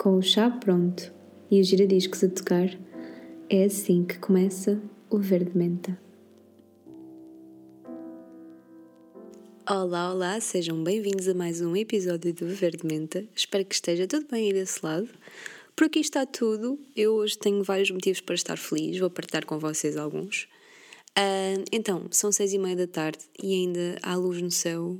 com o chá pronto e os giradiscos a tocar, é assim que começa o Verde Menta. Olá, olá, sejam bem-vindos a mais um episódio do Verde Menta. Espero que esteja tudo bem aí desse lado. Por aqui está tudo. Eu hoje tenho vários motivos para estar feliz, vou partilhar com vocês alguns. Uh, então, são seis e meia da tarde e ainda há luz no céu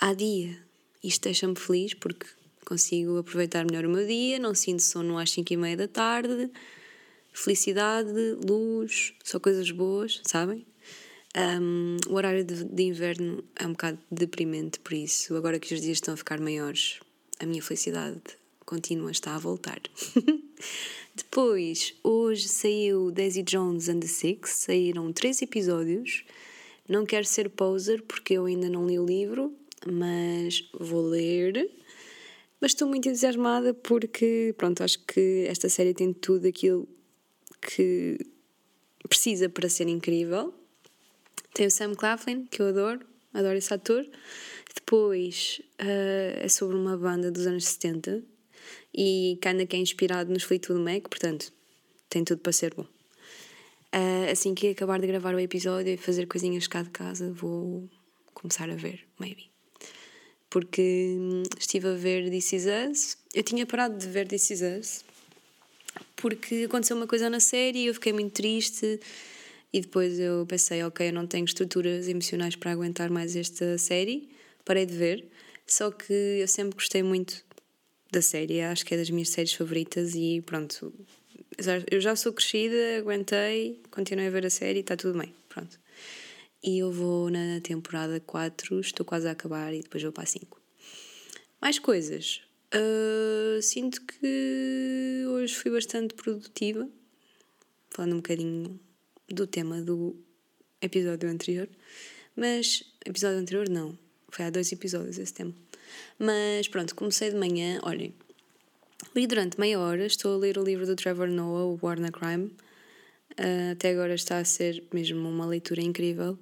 há dia. Isto deixa-me feliz porque consigo aproveitar melhor o meu dia, não sinto sono às cinco e meia da tarde. Felicidade, luz, só coisas boas, sabem? Um, o horário de, de, inverno é um bocado deprimente, por isso, agora que os dias estão a ficar maiores, a minha felicidade contínua está a voltar. Depois, hoje saiu Daisy Jones and the Six, saíram três episódios. Não quero ser poser porque eu ainda não li o livro, mas vou ler. Mas estou muito entusiasmada porque, pronto, acho que esta série tem tudo aquilo que precisa para ser incrível. Tem o Sam Claflin, que eu adoro, adoro esse ator. Depois uh, é sobre uma banda dos anos 70 e que que é inspirado nos Fleetwood Mac, portanto, tem tudo para ser bom. Uh, assim que acabar de gravar o episódio e fazer coisinhas cá de casa, vou começar a ver, maybe porque hum, estive a ver This Is Us. Eu tinha parado de ver This Is Us porque aconteceu uma coisa na série e eu fiquei muito triste. E depois eu pensei, ok, eu não tenho estruturas emocionais para aguentar mais esta série. Parei de ver. Só que eu sempre gostei muito da série, acho que é das minhas séries favoritas e pronto. Eu já sou crescida, aguentei, continuei a ver a série e está tudo bem, pronto. E eu vou na temporada 4, estou quase a acabar e depois vou para a 5. Mais coisas. Uh, sinto que hoje fui bastante produtiva, falando um bocadinho do tema do episódio anterior. Mas, episódio anterior não, foi há dois episódios esse tema. Mas pronto, comecei de manhã, olhem, li durante meia hora, estou a ler o livro do Trevor Noah, o War Crime. Uh, até agora está a ser mesmo uma leitura incrível.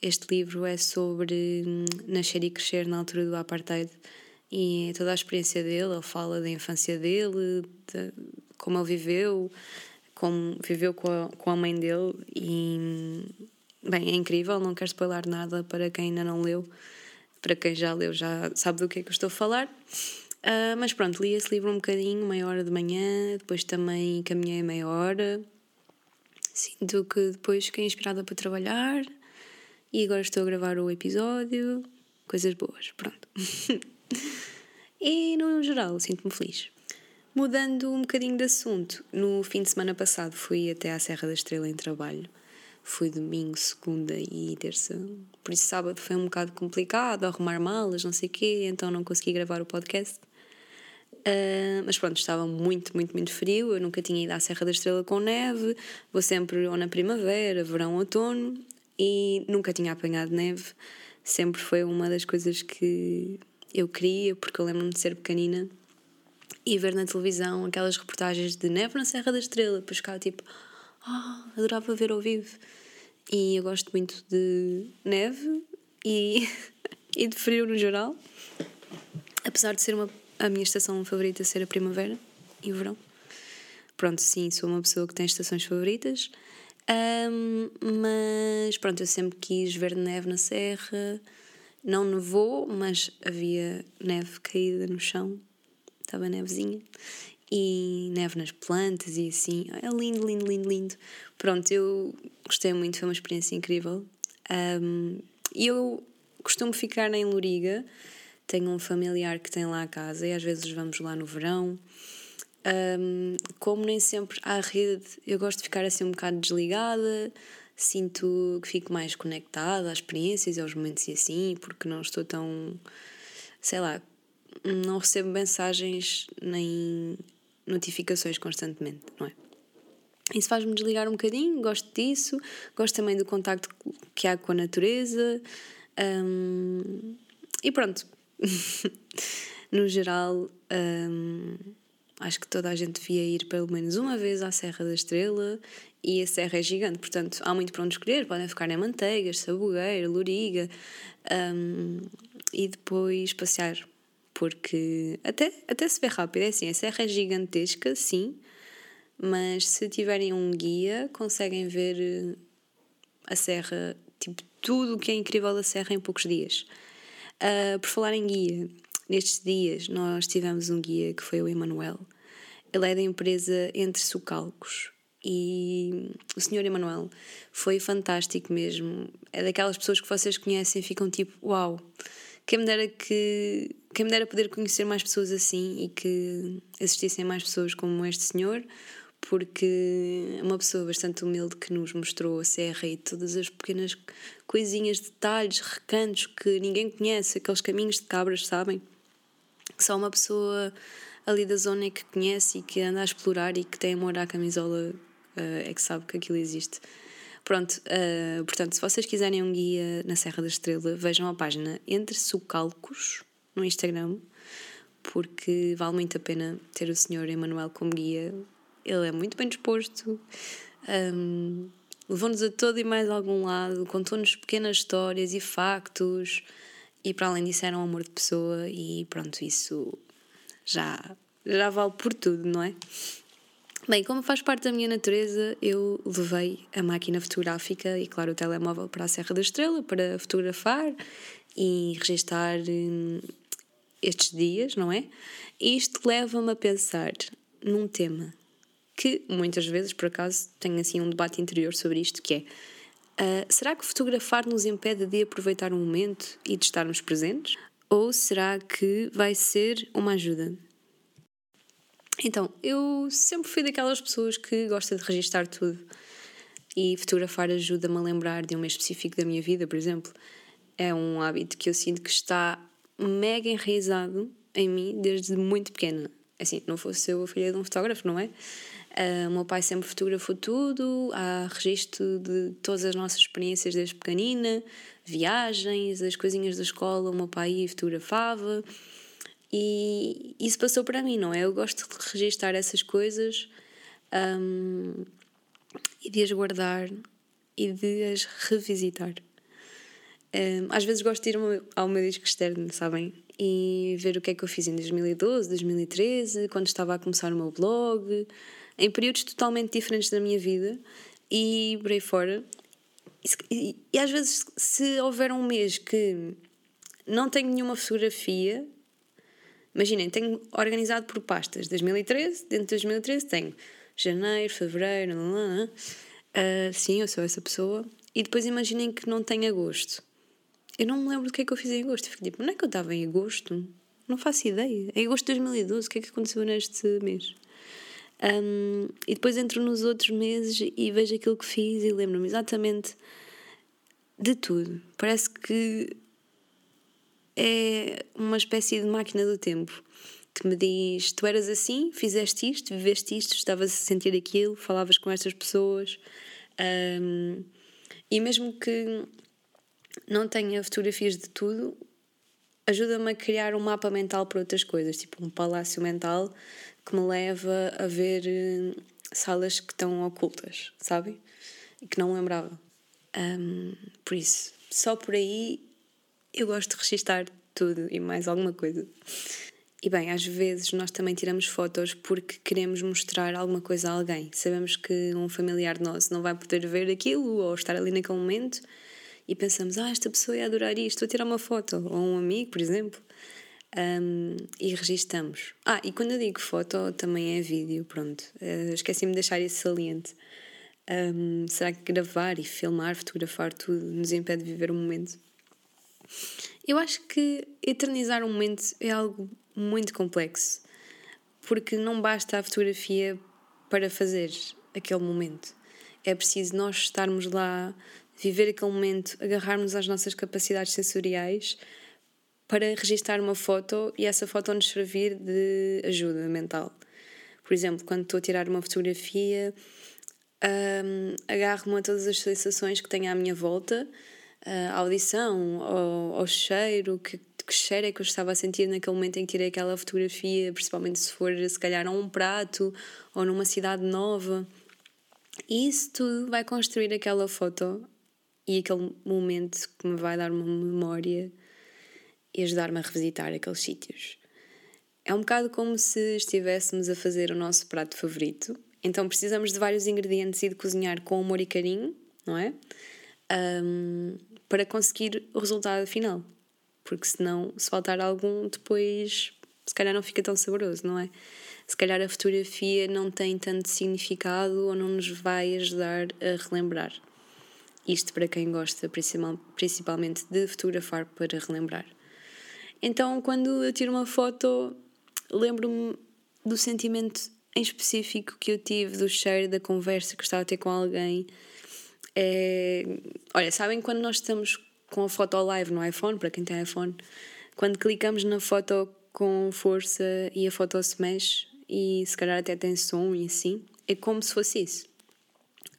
Este livro é sobre hum, nascer e crescer na altura do apartheid e toda a experiência dele. Ele fala da infância dele, de como ele viveu, como viveu com a, com a mãe dele. E, hum, bem, é incrível. Não quero spoiler nada para quem ainda não leu. Para quem já leu, já sabe do que é que eu estou a falar. Uh, mas pronto, li esse livro um bocadinho, meia hora de manhã, depois também caminhei meia hora Sinto que depois fiquei inspirada para trabalhar e agora estou a gravar o episódio. Coisas boas, pronto. e no geral, sinto-me feliz. Mudando um bocadinho de assunto, no fim de semana passado fui até à Serra da Estrela em trabalho. Fui domingo, segunda e terça. Por isso, sábado foi um bocado complicado, arrumar malas, não sei o quê, então não consegui gravar o podcast. Uh, mas pronto, estava muito, muito, muito frio. Eu nunca tinha ido à Serra da Estrela com neve. Vou sempre ou na primavera, verão, outono e nunca tinha apanhado neve. Sempre foi uma das coisas que eu queria, porque eu lembro-me de ser pequenina e ver na televisão aquelas reportagens de neve na Serra da Estrela. Depois ficava tipo, oh, adorava ver ao vivo. E eu gosto muito de neve e, e de frio no geral. Apesar de ser uma a minha estação favorita ser a primavera e o verão. Pronto, sim, sou uma pessoa que tem estações favoritas. Um, mas pronto, eu sempre quis ver neve na serra. Não nevou, mas havia neve caída no chão. Estava nevezinha. E neve nas plantas e assim. É lindo, lindo, lindo, lindo. Pronto, eu gostei muito, foi uma experiência incrível. Um, e eu costumo ficar em Loriga tenho um familiar que tem lá a casa e às vezes vamos lá no verão. Um, como nem sempre há rede, eu gosto de ficar assim um bocado desligada, sinto que fico mais conectada às experiências e aos momentos e assim, porque não estou tão, sei lá, não recebo mensagens nem notificações constantemente, não é? Isso faz-me desligar um bocadinho, gosto disso, gosto também do contacto que há com a natureza. Um, e pronto, no geral, um, acho que toda a gente devia ir pelo menos uma vez à Serra da Estrela e a serra é gigante, portanto há muito para onde escolher. Podem ficar em Manteigas, Sabugueira, Loriga um, e depois passear porque até, até se vê rápido. É assim, a serra é gigantesca, sim, mas se tiverem um guia, conseguem ver eh, a serra, tipo, tudo o que é incrível da serra em poucos dias. Uh, por falar em guia, nestes dias nós tivemos um guia que foi o Emanuel. Ele é da empresa Entre Socalcos e o senhor Emanuel foi fantástico mesmo. É daquelas pessoas que vocês conhecem e ficam tipo, uau, quem me dera que quem me dera poder conhecer mais pessoas assim e que existissem mais pessoas como este senhor, porque é uma pessoa bastante humilde que nos mostrou a serra e todas as pequenas coisinhas, detalhes, recantos que ninguém conhece, aqueles caminhos de cabras, sabem? Que só uma pessoa ali da zona é que conhece e que anda a explorar e que tem amor à camisola uh, é que sabe que aquilo existe. Pronto, uh, portanto, se vocês quiserem um guia na Serra da Estrela, vejam a página Entre Socalcos no Instagram, porque vale muito a pena ter o senhor Emanuel como guia. Ele é muito bem disposto, um, levou-nos a todo e mais algum lado, contou-nos pequenas histórias e factos, e para além disso era um amor de pessoa, e pronto, isso já, já vale por tudo, não é? Bem, como faz parte da minha natureza, eu levei a máquina fotográfica e, claro, o telemóvel para a Serra da Estrela para fotografar e registar hum, estes dias, não é? Isto leva-me a pensar num tema que muitas vezes, por acaso, tenho assim um debate interior sobre isto, que é uh, será que fotografar nos impede de aproveitar o momento e de estarmos presentes? Ou será que vai ser uma ajuda? Então, eu sempre fui daquelas pessoas que gosta de registar tudo e fotografar ajuda-me a lembrar de um mês específico da minha vida, por exemplo. É um hábito que eu sinto que está mega enraizado em mim desde muito pequena. Assim, não fosse eu a filha de um fotógrafo, não é? Uh, o meu pai sempre fotografou tudo, há registro de todas as nossas experiências desde pequenina, viagens, as coisinhas da escola, o meu pai fotografava. E isso passou para mim, não é? Eu gosto de registar essas coisas um, e de as guardar e de as revisitar. Um, às vezes gosto de ir ao meu disco externo, sabem? E ver o que é que eu fiz em 2012, 2013, quando estava a começar o meu blog, em períodos totalmente diferentes da minha vida e por aí fora. E, e, às vezes, se houver um mês que não tenho nenhuma fotografia, Imaginem, tenho organizado por pastas. 2013, dentro de 2013 tenho janeiro, fevereiro, uh, sim, eu sou essa pessoa. E depois imaginem que não tenho agosto. Eu não me lembro do que é que eu fiz em agosto. fico tipo, não é que eu estava em agosto? Não faço ideia. Em agosto de 2012, o que é que aconteceu neste mês? Um, e depois entro nos outros meses e vejo aquilo que fiz e lembro-me exatamente de tudo. Parece que é uma espécie de máquina do tempo que me diz: Tu eras assim, fizeste isto, viveste isto, estavas a sentir aquilo, falavas com estas pessoas. Um, e mesmo que não tenha fotografias de tudo, ajuda-me a criar um mapa mental para outras coisas, tipo um palácio mental que me leva a ver hum, salas que estão ocultas, sabe? E que não lembrava. Um, por isso, só por aí eu gosto de registar tudo e mais alguma coisa. E bem, às vezes nós também tiramos fotos porque queremos mostrar alguma coisa a alguém. Sabemos que um familiar nosso não vai poder ver aquilo ou estar ali naquele momento e pensamos, ah, esta pessoa ia adorar isto, vou tirar uma foto. Ou um amigo, por exemplo. Um, e registamos. Ah, e quando eu digo foto, também é vídeo, pronto. Uh, Esqueci-me de deixar isso saliente. Um, será que gravar e filmar, fotografar tudo nos impede de viver o momento? Eu acho que eternizar um momento é algo muito complexo, porque não basta a fotografia para fazer aquele momento. É preciso nós estarmos lá, viver aquele momento, agarrarmos às nossas capacidades sensoriais para registar uma foto e essa foto nos servir de ajuda mental. Por exemplo, quando estou a tirar uma fotografia, um, agarro-me a todas as sensações que tenho à minha volta a audição, ao, ao cheiro, que, que cheiro é que eu estava a sentir naquele momento em que tirei aquela fotografia, principalmente se for se calhar a um prato ou numa cidade nova. E isso tudo vai construir aquela foto e aquele momento que me vai dar uma memória e ajudar-me a revisitar aqueles sítios. É um bocado como se estivéssemos a fazer o nosso prato favorito. Então precisamos de vários ingredientes e de cozinhar com amor e carinho, não é? Um, para conseguir o resultado final. Porque senão, se faltar algum, depois se calhar não fica tão saboroso, não é? Se calhar a fotografia não tem tanto significado ou não nos vai ajudar a relembrar. Isto para quem gosta principalmente de fotografar para relembrar. Então, quando eu tiro uma foto, lembro-me do sentimento em específico que eu tive, do cheiro da conversa que estava a ter com alguém. É... Olha, sabem quando nós estamos com a foto live no iPhone, para quem tem iPhone, quando clicamos na foto com força e a foto se mexe e se calhar até tem som e assim, é como se fosse isso.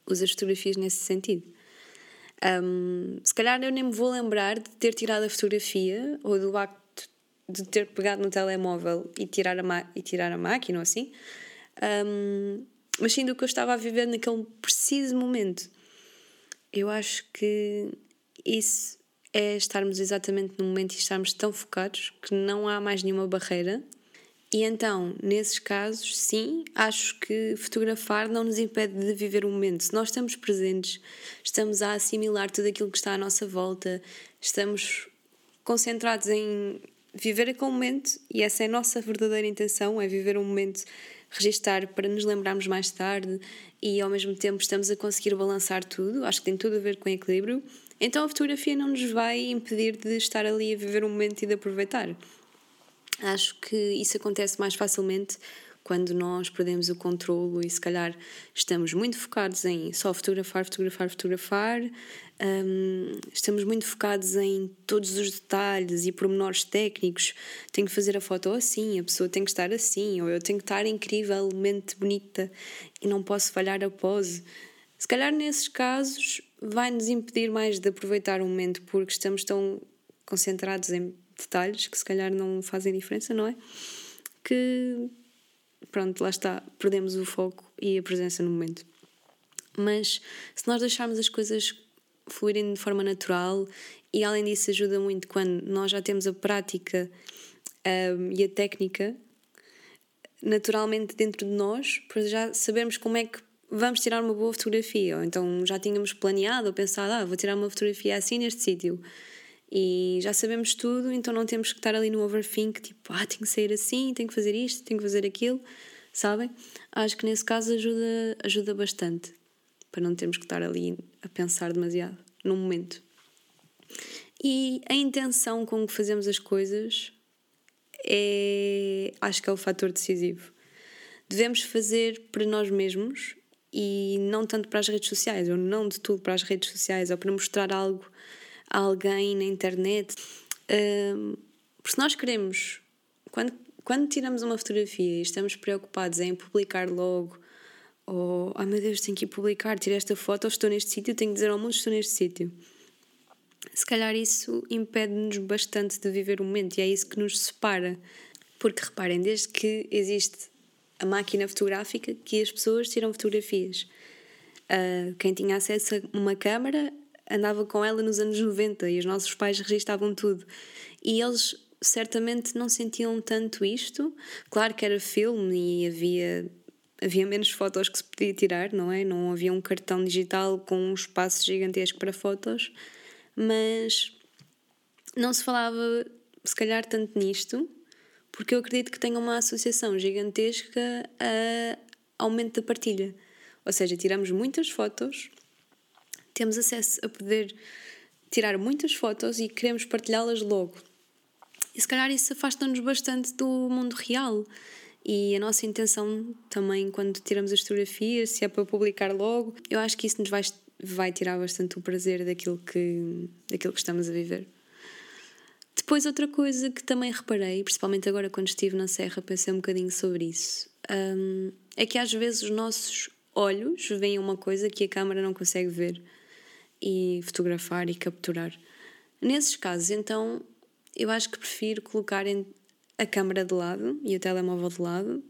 Usa as fotografias nesse sentido. Um, se calhar eu nem me vou lembrar de ter tirado a fotografia ou do acto de ter pegado no telemóvel e tirar a, e tirar a máquina ou assim, um, mas sim do que eu estava a viver naquele preciso momento. Eu acho que isso é estarmos exatamente no momento e estarmos tão focados que não há mais nenhuma barreira. E então, nesses casos, sim, acho que fotografar não nos impede de viver o momento. Se nós estamos presentes, estamos a assimilar tudo aquilo que está à nossa volta, estamos concentrados em viver aquele momento e essa é a nossa verdadeira intenção, é viver um momento, registar para nos lembrarmos mais tarde e ao mesmo tempo estamos a conseguir balançar tudo, acho que tem tudo a ver com equilíbrio então a fotografia não nos vai impedir de estar ali a viver o momento e de aproveitar. Acho que isso acontece mais facilmente quando nós perdemos o controlo e se calhar estamos muito focados em só fotografar, fotografar, fotografar, um, estamos muito focados em todos os detalhes e pormenores técnicos. Tenho que fazer a foto assim, a pessoa tem que estar assim, ou eu tenho que estar incrivelmente bonita e não posso falhar a pose. Se calhar nesses casos vai nos impedir mais de aproveitar o momento porque estamos tão concentrados em detalhes que se calhar não fazem diferença, não é? Que pronto, lá está, perdemos o foco e a presença no momento. Mas se nós deixarmos as coisas fluírem de forma natural e além disso ajuda muito quando nós já temos a prática um, e a técnica naturalmente dentro de nós, para já sabermos como é que vamos tirar uma boa fotografia. Ou então já tínhamos planeado ou pensado, ah, vou tirar uma fotografia assim neste sítio. E já sabemos tudo, então não temos que estar ali no overthink, tipo, ah, tem que sair assim, tem que fazer isto, tem que fazer aquilo, sabem? Acho que nesse caso ajuda, ajuda bastante, para não termos que estar ali a pensar demasiado no momento. E a intenção com que fazemos as coisas é, acho que é o fator decisivo. Devemos fazer para nós mesmos e não tanto para as redes sociais, ou não de tudo para as redes sociais, ou para mostrar algo alguém na internet. Um, porque nós queremos, quando, quando tiramos uma fotografia e estamos preocupados em publicar logo, ou ai meu Deus, tenho que ir publicar, tirei esta foto, estou neste sítio, tenho que dizer ao mundo estou neste sítio. Se calhar isso impede-nos bastante de viver o momento e é isso que nos separa. Porque reparem, desde que existe a máquina fotográfica que as pessoas tiram fotografias. Uh, quem tinha acesso a uma câmara andava com ela nos anos 90 e os nossos pais registavam tudo. E eles certamente não sentiam tanto isto. Claro que era filme e havia, havia menos fotos que se podia tirar, não é? Não havia um cartão digital com um espaço gigantesco para fotos, mas não se falava, se calhar, tanto nisto porque eu acredito que tenha uma associação gigantesca a aumento da partilha. Ou seja, tiramos muitas fotos, temos acesso a poder tirar muitas fotos e queremos partilhá-las logo. E se calhar isso afasta-nos bastante do mundo real. E a nossa intenção também, quando tiramos as fotografias, se é para publicar logo, eu acho que isso nos vai, vai tirar bastante o prazer daquilo que, daquilo que estamos a viver. Depois, outra coisa que também reparei, principalmente agora quando estive na Serra, pensei um bocadinho sobre isso, um, é que às vezes os nossos olhos veem uma coisa que a câmera não consegue ver e fotografar e capturar. Nesses casos, então, eu acho que prefiro colocar a câmera de lado e o telemóvel de lado,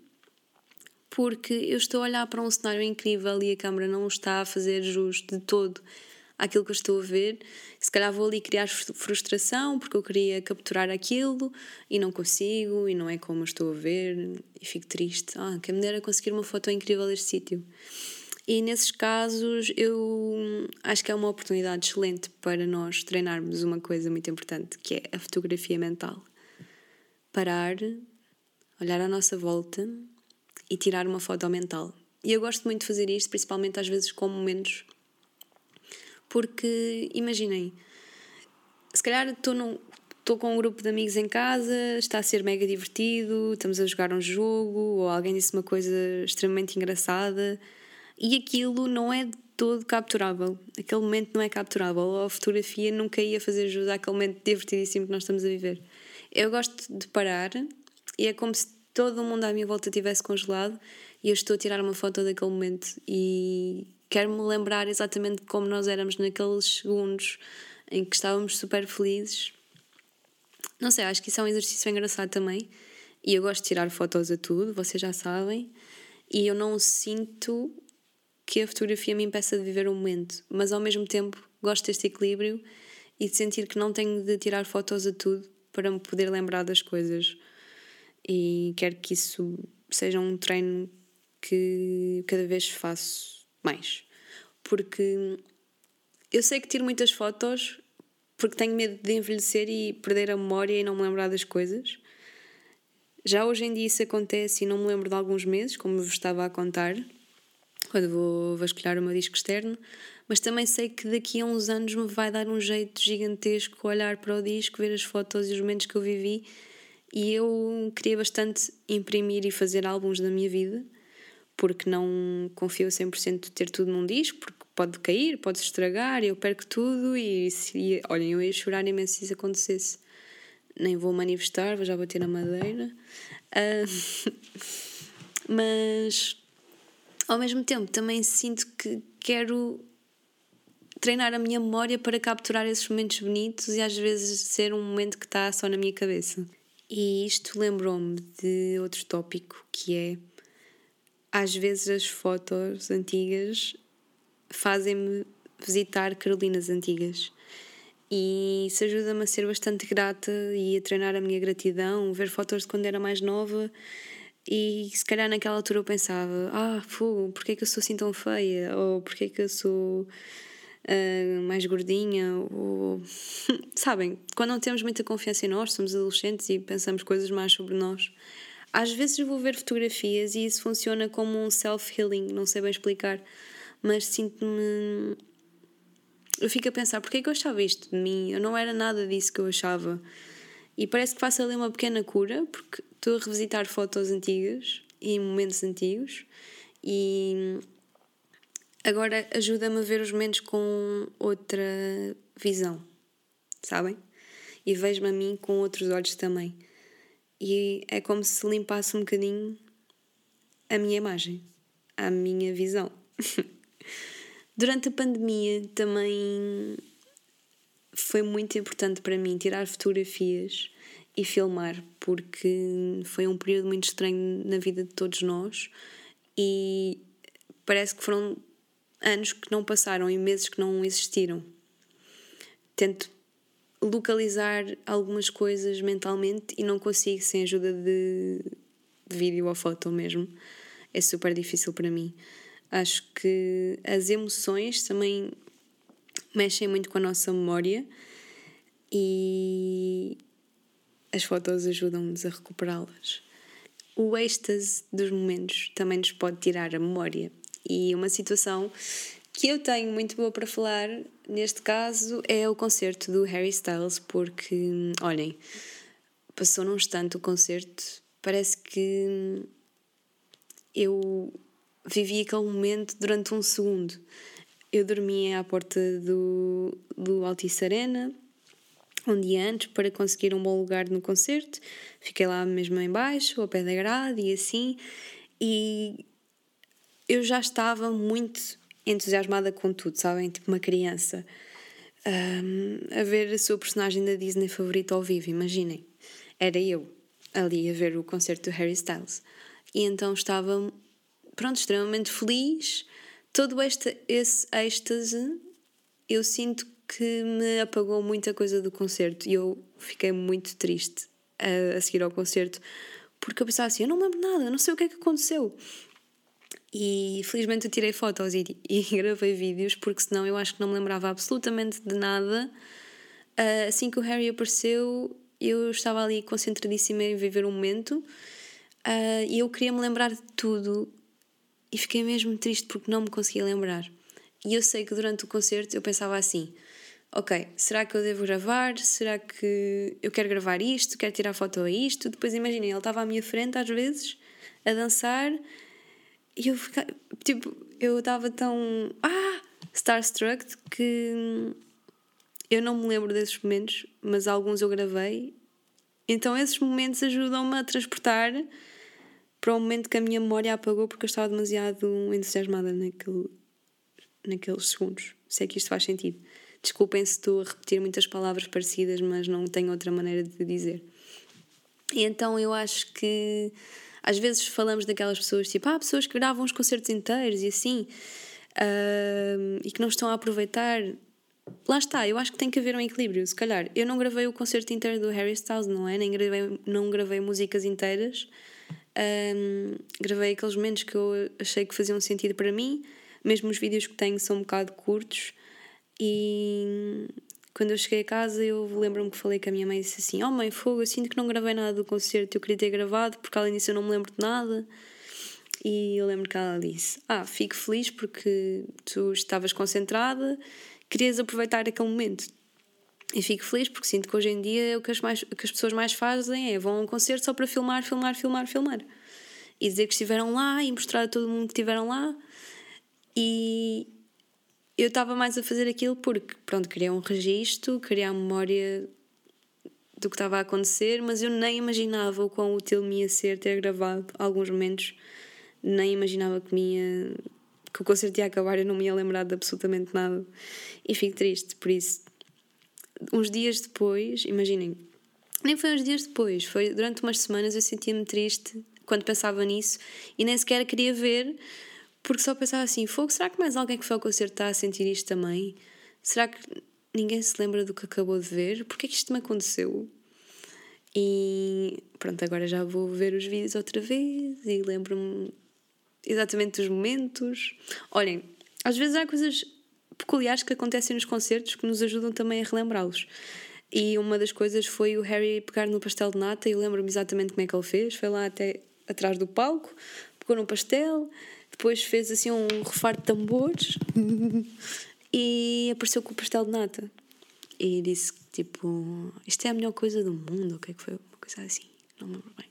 porque eu estou a olhar para um cenário incrível e a câmera não está a fazer jus de todo àquilo que eu estou a ver. Se calhar vou ali criar frustração porque eu queria capturar aquilo e não consigo e não é como eu estou a ver e fico triste. Ah, quem me dera conseguir uma foto incrível deste sítio. E nesses casos eu acho que é uma oportunidade excelente para nós treinarmos uma coisa muito importante, que é a fotografia mental. Parar, olhar à nossa volta e tirar uma foto mental. E eu gosto muito de fazer isto, principalmente às vezes com momentos. Porque, imaginem, se calhar estou num, estou com um grupo de amigos em casa, está a ser mega divertido, estamos a jogar um jogo, ou alguém disse uma coisa extremamente engraçada e aquilo não é todo capturável. Aquele momento não é capturável. A fotografia nunca ia fazer jus àquele momento divertidíssimo que nós estamos a viver. Eu gosto de parar e é como se todo o mundo à minha volta tivesse congelado e eu estou a tirar uma foto daquele momento e quero-me lembrar exatamente como nós éramos naqueles segundos em que estávamos super felizes. Não sei, acho que isso é um exercício engraçado também. E eu gosto de tirar fotos a tudo, vocês já sabem. E eu não sinto que a fotografia me impeça de viver o momento, mas ao mesmo tempo gosto deste equilíbrio e de sentir que não tenho de tirar fotos a tudo para me poder lembrar das coisas. E quero que isso seja um treino que cada vez faço mais. Porque eu sei que tiro muitas fotos porque tenho medo de envelhecer e perder a memória e não me lembrar das coisas. Já hoje em dia isso acontece e não me lembro de alguns meses, como vos estava a contar quando vou vasculhar o meu disco externo, mas também sei que daqui a uns anos me vai dar um jeito gigantesco olhar para o disco, ver as fotos e os momentos que eu vivi. E eu queria bastante imprimir e fazer álbuns da minha vida, porque não confio 100% de ter tudo num disco, porque pode cair, pode se estragar, eu perco tudo e, se, olhem, eu ia chorar imenso se isso acontecesse. Nem vou manifestar, vou já bater na madeira. Uh, mas ao mesmo tempo também sinto que quero treinar a minha memória para capturar esses momentos bonitos e às vezes ser um momento que está só na minha cabeça. E isto lembrou-me de outro tópico que é às vezes as fotos antigas fazem-me visitar Carolinas antigas. E isso ajuda-me a ser bastante grata e a treinar a minha gratidão, ver fotos de quando era mais nova e se calhar naquela altura eu pensava: ah, fogo, porquê é que eu sou assim tão feia? Ou porquê é que eu sou uh, mais gordinha? Ou. Sabem, quando não temos muita confiança em nós, somos adolescentes e pensamos coisas mais sobre nós. Às vezes vou ver fotografias e isso funciona como um self-healing, não sei bem explicar, mas sinto-me. Eu fico a pensar: porquê é que eu achava isto de mim? Eu não era nada disso que eu achava. E parece que faço ali uma pequena cura, porque estou a revisitar fotos antigas e momentos antigos e agora ajuda-me a ver os momentos com outra visão, sabem? E vejo-me a mim com outros olhos também. E é como se limpasse um bocadinho a minha imagem, a minha visão. Durante a pandemia também foi muito importante para mim tirar fotografias e filmar, porque foi um período muito estranho na vida de todos nós e parece que foram anos que não passaram e meses que não existiram. Tento localizar algumas coisas mentalmente e não consigo sem ajuda de vídeo ou foto mesmo. É super difícil para mim. Acho que as emoções também mexem muito com a nossa memória e as fotos ajudam-nos a recuperá-las. O êxtase dos momentos também nos pode tirar a memória. E uma situação que eu tenho muito boa para falar neste caso é o concerto do Harry Styles, porque, olhem, passou num instante o concerto, parece que eu vivi aquele momento durante um segundo. Eu dormia à porta do, do Altice Arena, um dia antes para conseguir um bom lugar no concerto. Fiquei lá mesmo em baixo, ao pé da grade e assim. E eu já estava muito entusiasmada com tudo, sabem? Tipo uma criança. Um, a ver a sua personagem da Disney favorita ao vivo, imaginem. Era eu ali a ver o concerto do Harry Styles. E então estava, pronto, extremamente feliz. Todo este, esse êxtase eu sinto que me apagou muita coisa do concerto e eu fiquei muito triste a, a seguir ao concerto porque eu pensava assim: eu não lembro nada, eu não sei o que é que aconteceu. E felizmente eu tirei fotos e, e gravei vídeos, porque senão eu acho que não me lembrava absolutamente de nada. Uh, assim que o Harry apareceu, eu estava ali concentradíssima em viver o um momento uh, e eu queria me lembrar de tudo e fiquei mesmo triste porque não me conseguia lembrar. E eu sei que durante o concerto eu pensava assim: ok, será que eu devo gravar? Será que eu quero gravar isto? Quero tirar foto a isto? Depois imaginem, ele estava à minha frente às vezes a dançar e eu ficava, tipo, eu estava tão. Ah! Starstruck que eu não me lembro desses momentos, mas alguns eu gravei. Então esses momentos ajudam-me a transportar para um momento que a minha memória apagou porque eu estava demasiado entusiasmada naquele, naqueles segundos. Sei que isto faz sentido. Desculpem se estou a repetir muitas palavras parecidas, mas não tenho outra maneira de dizer. E então eu acho que às vezes falamos daquelas pessoas tipo, ah, pessoas que gravam os concertos inteiros e assim, uh, e que não estão a aproveitar. Lá está, eu acho que tem que haver um equilíbrio. Se calhar, eu não gravei o concerto inteiro do Harry Styles, não é? Nem gravei, não gravei músicas inteiras. Um, gravei aqueles momentos que eu achei que faziam sentido para mim. Mesmo os vídeos que tenho são um bocado curtos. E quando eu cheguei a casa, eu lembro-me que falei com a minha mãe e disse assim: Oh mãe, fogo, eu sinto que não gravei nada do concerto, eu queria ter gravado, porque além disso eu não me lembro de nada. E eu lembro que ela disse: Ah, fico feliz porque tu estavas concentrada, querias aproveitar aquele momento. E fico feliz porque sinto que hoje em dia o que as, mais, o que as pessoas mais fazem é vão a um concerto só para filmar, filmar, filmar, filmar. E dizer que estiveram lá e mostrar a todo mundo que estiveram lá. E, eu estava mais a fazer aquilo porque, pronto, queria um registro, queria a memória do que estava a acontecer, mas eu nem imaginava o quão útil me ia ser ter gravado alguns momentos, nem imaginava que, ia, que o concerto ia acabar, eu não me ia lembrar de absolutamente nada. E fico triste por isso. Uns dias depois, imaginem, nem foi uns dias depois, foi durante umas semanas eu sentia-me triste quando pensava nisso e nem sequer queria ver porque só pensava assim: fogo, será que mais alguém que foi ao concerto está a sentir isto também? Será que ninguém se lembra do que acabou de ver? Porquê que isto me aconteceu? E pronto, agora já vou ver os vídeos outra vez e lembro-me exatamente dos momentos. Olhem, às vezes há coisas peculiares que acontecem nos concertos que nos ajudam também a relembrá-los. E uma das coisas foi o Harry pegar no pastel de nata e eu lembro-me exatamente como é que ele fez. Foi lá até atrás do palco, pegou no pastel, depois fez assim um refarto de tambores e apareceu com o pastel de nata. E disse tipo, isto é a melhor coisa do mundo, o que é que foi? Uma coisa assim, não me lembro bem.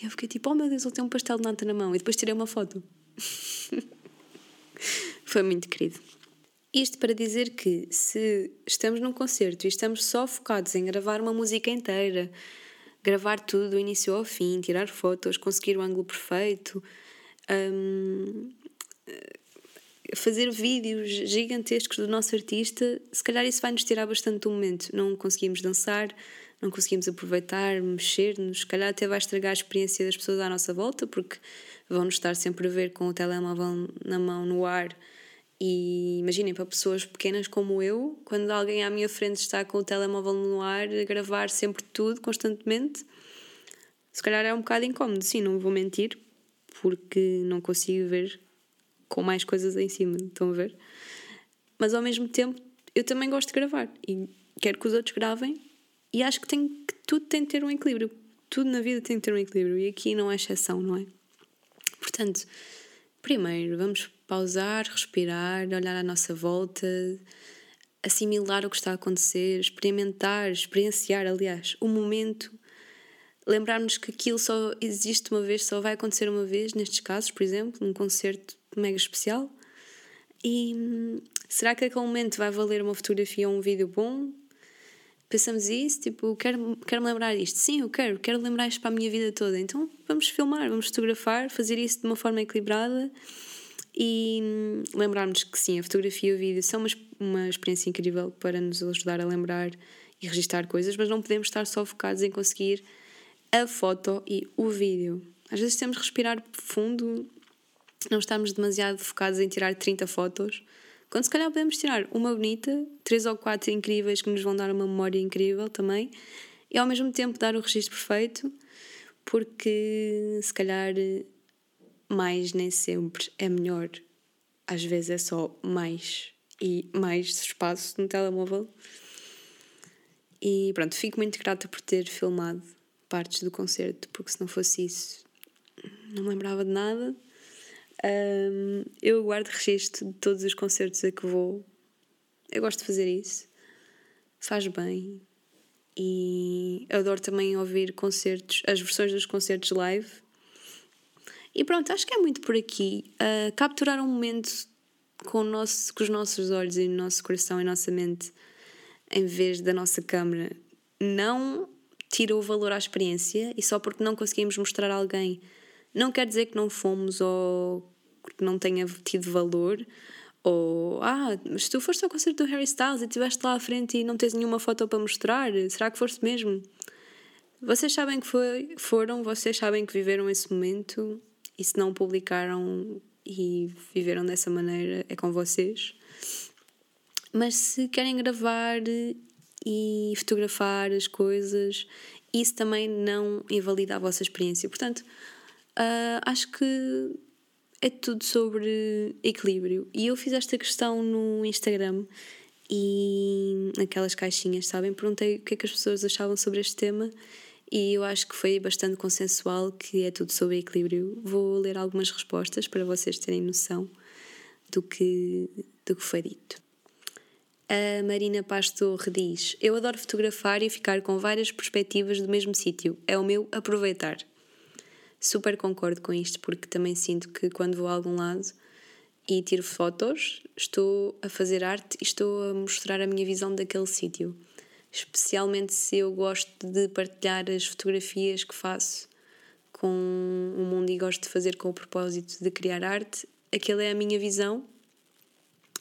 E eu fiquei tipo, oh meu Deus, ele tem um pastel de nata na mão. E depois tirei uma foto. foi muito querido. Isto para dizer que se estamos num concerto e estamos só focados em gravar uma música inteira, gravar tudo do início ao fim, tirar fotos, conseguir o ângulo perfeito, um, fazer vídeos gigantescos do nosso artista, se calhar isso vai nos tirar bastante do momento. Não conseguimos dançar, não conseguimos aproveitar, mexer-nos, se calhar até vai estragar a experiência das pessoas à nossa volta, porque vão nos estar sempre a ver com o telemóvel na mão, no ar. E imaginem, para pessoas pequenas como eu, quando alguém à minha frente está com o telemóvel no ar a gravar sempre tudo, constantemente, se calhar é um bocado incómodo, sim, não vou mentir, porque não consigo ver com mais coisas em cima, estão a ver? Mas ao mesmo tempo eu também gosto de gravar e quero que os outros gravem e acho que, tem, que tudo tem de ter um equilíbrio. Tudo na vida tem de ter um equilíbrio e aqui não é exceção, não é? Portanto, primeiro vamos pausar, respirar, olhar à nossa volta, assimilar o que está a acontecer, experimentar, experienciar, aliás, o momento lembrarmos que aquilo só existe uma vez, só vai acontecer uma vez, nestes casos, por exemplo, num concerto mega especial. E hum, será que aquele momento vai valer uma fotografia ou um vídeo bom? Pensamos isso, tipo, quero, quero lembrar disto. Sim, eu quero, quero lembrar isto para a minha vida toda. Então vamos filmar, vamos fotografar, fazer isso de uma forma equilibrada e hum, lembrarmos que sim, a fotografia e o vídeo são uma, uma experiência incrível para nos ajudar a lembrar e registrar coisas, mas não podemos estar só focados em conseguir a foto e o vídeo. Às vezes temos de respirar fundo, não estamos demasiado focados em tirar 30 fotos, Quando se calhar podemos tirar uma bonita, três ou quatro incríveis que nos vão dar uma memória incrível também, e ao mesmo tempo dar o registro perfeito, porque se calhar mais nem sempre é melhor. Às vezes é só mais e mais espaço no telemóvel. E pronto, fico muito grata por ter filmado partes do concerto, porque se não fosse isso, não lembrava de nada. Um, eu guardo registro de todos os concertos a que vou. Eu gosto de fazer isso. Faz bem. E adoro também ouvir concertos, as versões dos concertos live. E pronto, acho que é muito por aqui. Uh, capturar um momento com, nosso, com os nossos olhos e o nosso coração e nossa mente, em vez da nossa câmera, não tira o valor à experiência e só porque não conseguimos mostrar a alguém não quer dizer que não fomos ou que não tenha tido valor ou ah, mas tu foste ao concerto do Harry Styles e estiveste lá à frente e não tens nenhuma foto para mostrar, será que foste mesmo? Vocês sabem que foi, foram, vocês sabem que viveram esse momento e se não publicaram e viveram dessa maneira é com vocês. Mas se querem gravar e fotografar as coisas, isso também não invalida a vossa experiência. Portanto, uh, acho que é tudo sobre equilíbrio. E eu fiz esta questão no Instagram e naquelas caixinhas, sabem? Perguntei o que é que as pessoas achavam sobre este tema e eu acho que foi bastante consensual que é tudo sobre equilíbrio. Vou ler algumas respostas para vocês terem noção do que, do que foi dito. A Marina Pastor diz: Eu adoro fotografar e ficar com várias perspectivas do mesmo sítio. É o meu aproveitar. Super concordo com isto, porque também sinto que quando vou a algum lado e tiro fotos, estou a fazer arte e estou a mostrar a minha visão daquele sítio. Especialmente se eu gosto de partilhar as fotografias que faço com o mundo e gosto de fazer com o propósito de criar arte, aquela é a minha visão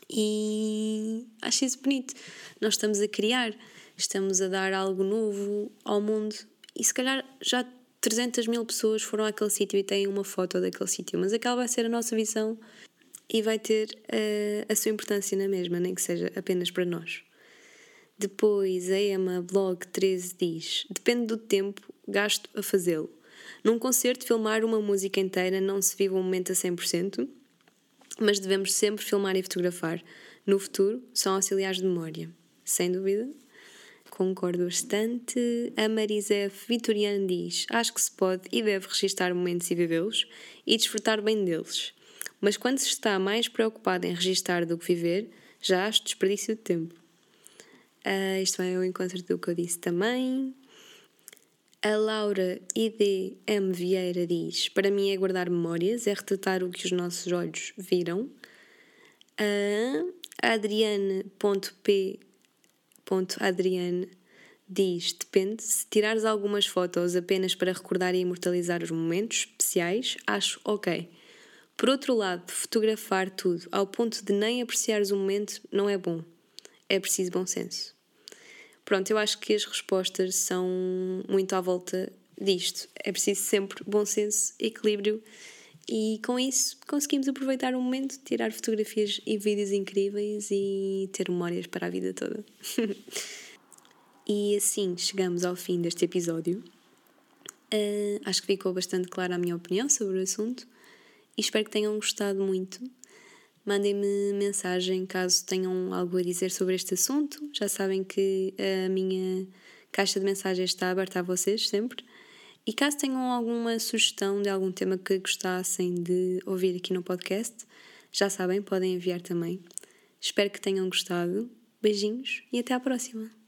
e acho isso bonito. Nós estamos a criar, estamos a dar algo novo ao mundo e se calhar já 300 mil pessoas foram àquele sítio e têm uma foto daquele sítio, mas aquela vai ser a nossa visão e vai ter uh, a sua importância na mesma, nem que seja apenas para nós. Depois a Emma Blog 13 diz: Depende do tempo gasto a fazê-lo. Num concerto, filmar uma música inteira não se vive um momento a 100%, mas devemos sempre filmar e fotografar. No futuro, são auxiliares de memória. Sem dúvida, concordo bastante. A Marisef Vitoriano diz: Acho que se pode e deve registar momentos e vivê-los e desfrutar bem deles. Mas quando se está mais preocupado em registar do que viver, já acho desperdício de tempo. Uh, isto é o encontro do que eu disse também. A Laura IDM Vieira diz: Para mim é guardar memórias, é retratar o que os nossos olhos viram. A Adriane.p. Adriane diz: Depende, se tirares algumas fotos apenas para recordar e imortalizar os momentos especiais, acho ok. Por outro lado, fotografar tudo ao ponto de nem apreciares o momento não é bom. É preciso bom senso. Pronto, eu acho que as respostas são muito à volta disto. É preciso sempre bom senso, equilíbrio e com isso conseguimos aproveitar o momento, tirar fotografias e vídeos incríveis e ter memórias para a vida toda. e assim chegamos ao fim deste episódio. Uh, acho que ficou bastante clara a minha opinião sobre o assunto e espero que tenham gostado muito. Mandem-me mensagem caso tenham algo a dizer sobre este assunto. Já sabem que a minha caixa de mensagens está aberta a vocês sempre. E caso tenham alguma sugestão de algum tema que gostassem de ouvir aqui no podcast, já sabem, podem enviar também. Espero que tenham gostado. Beijinhos e até à próxima!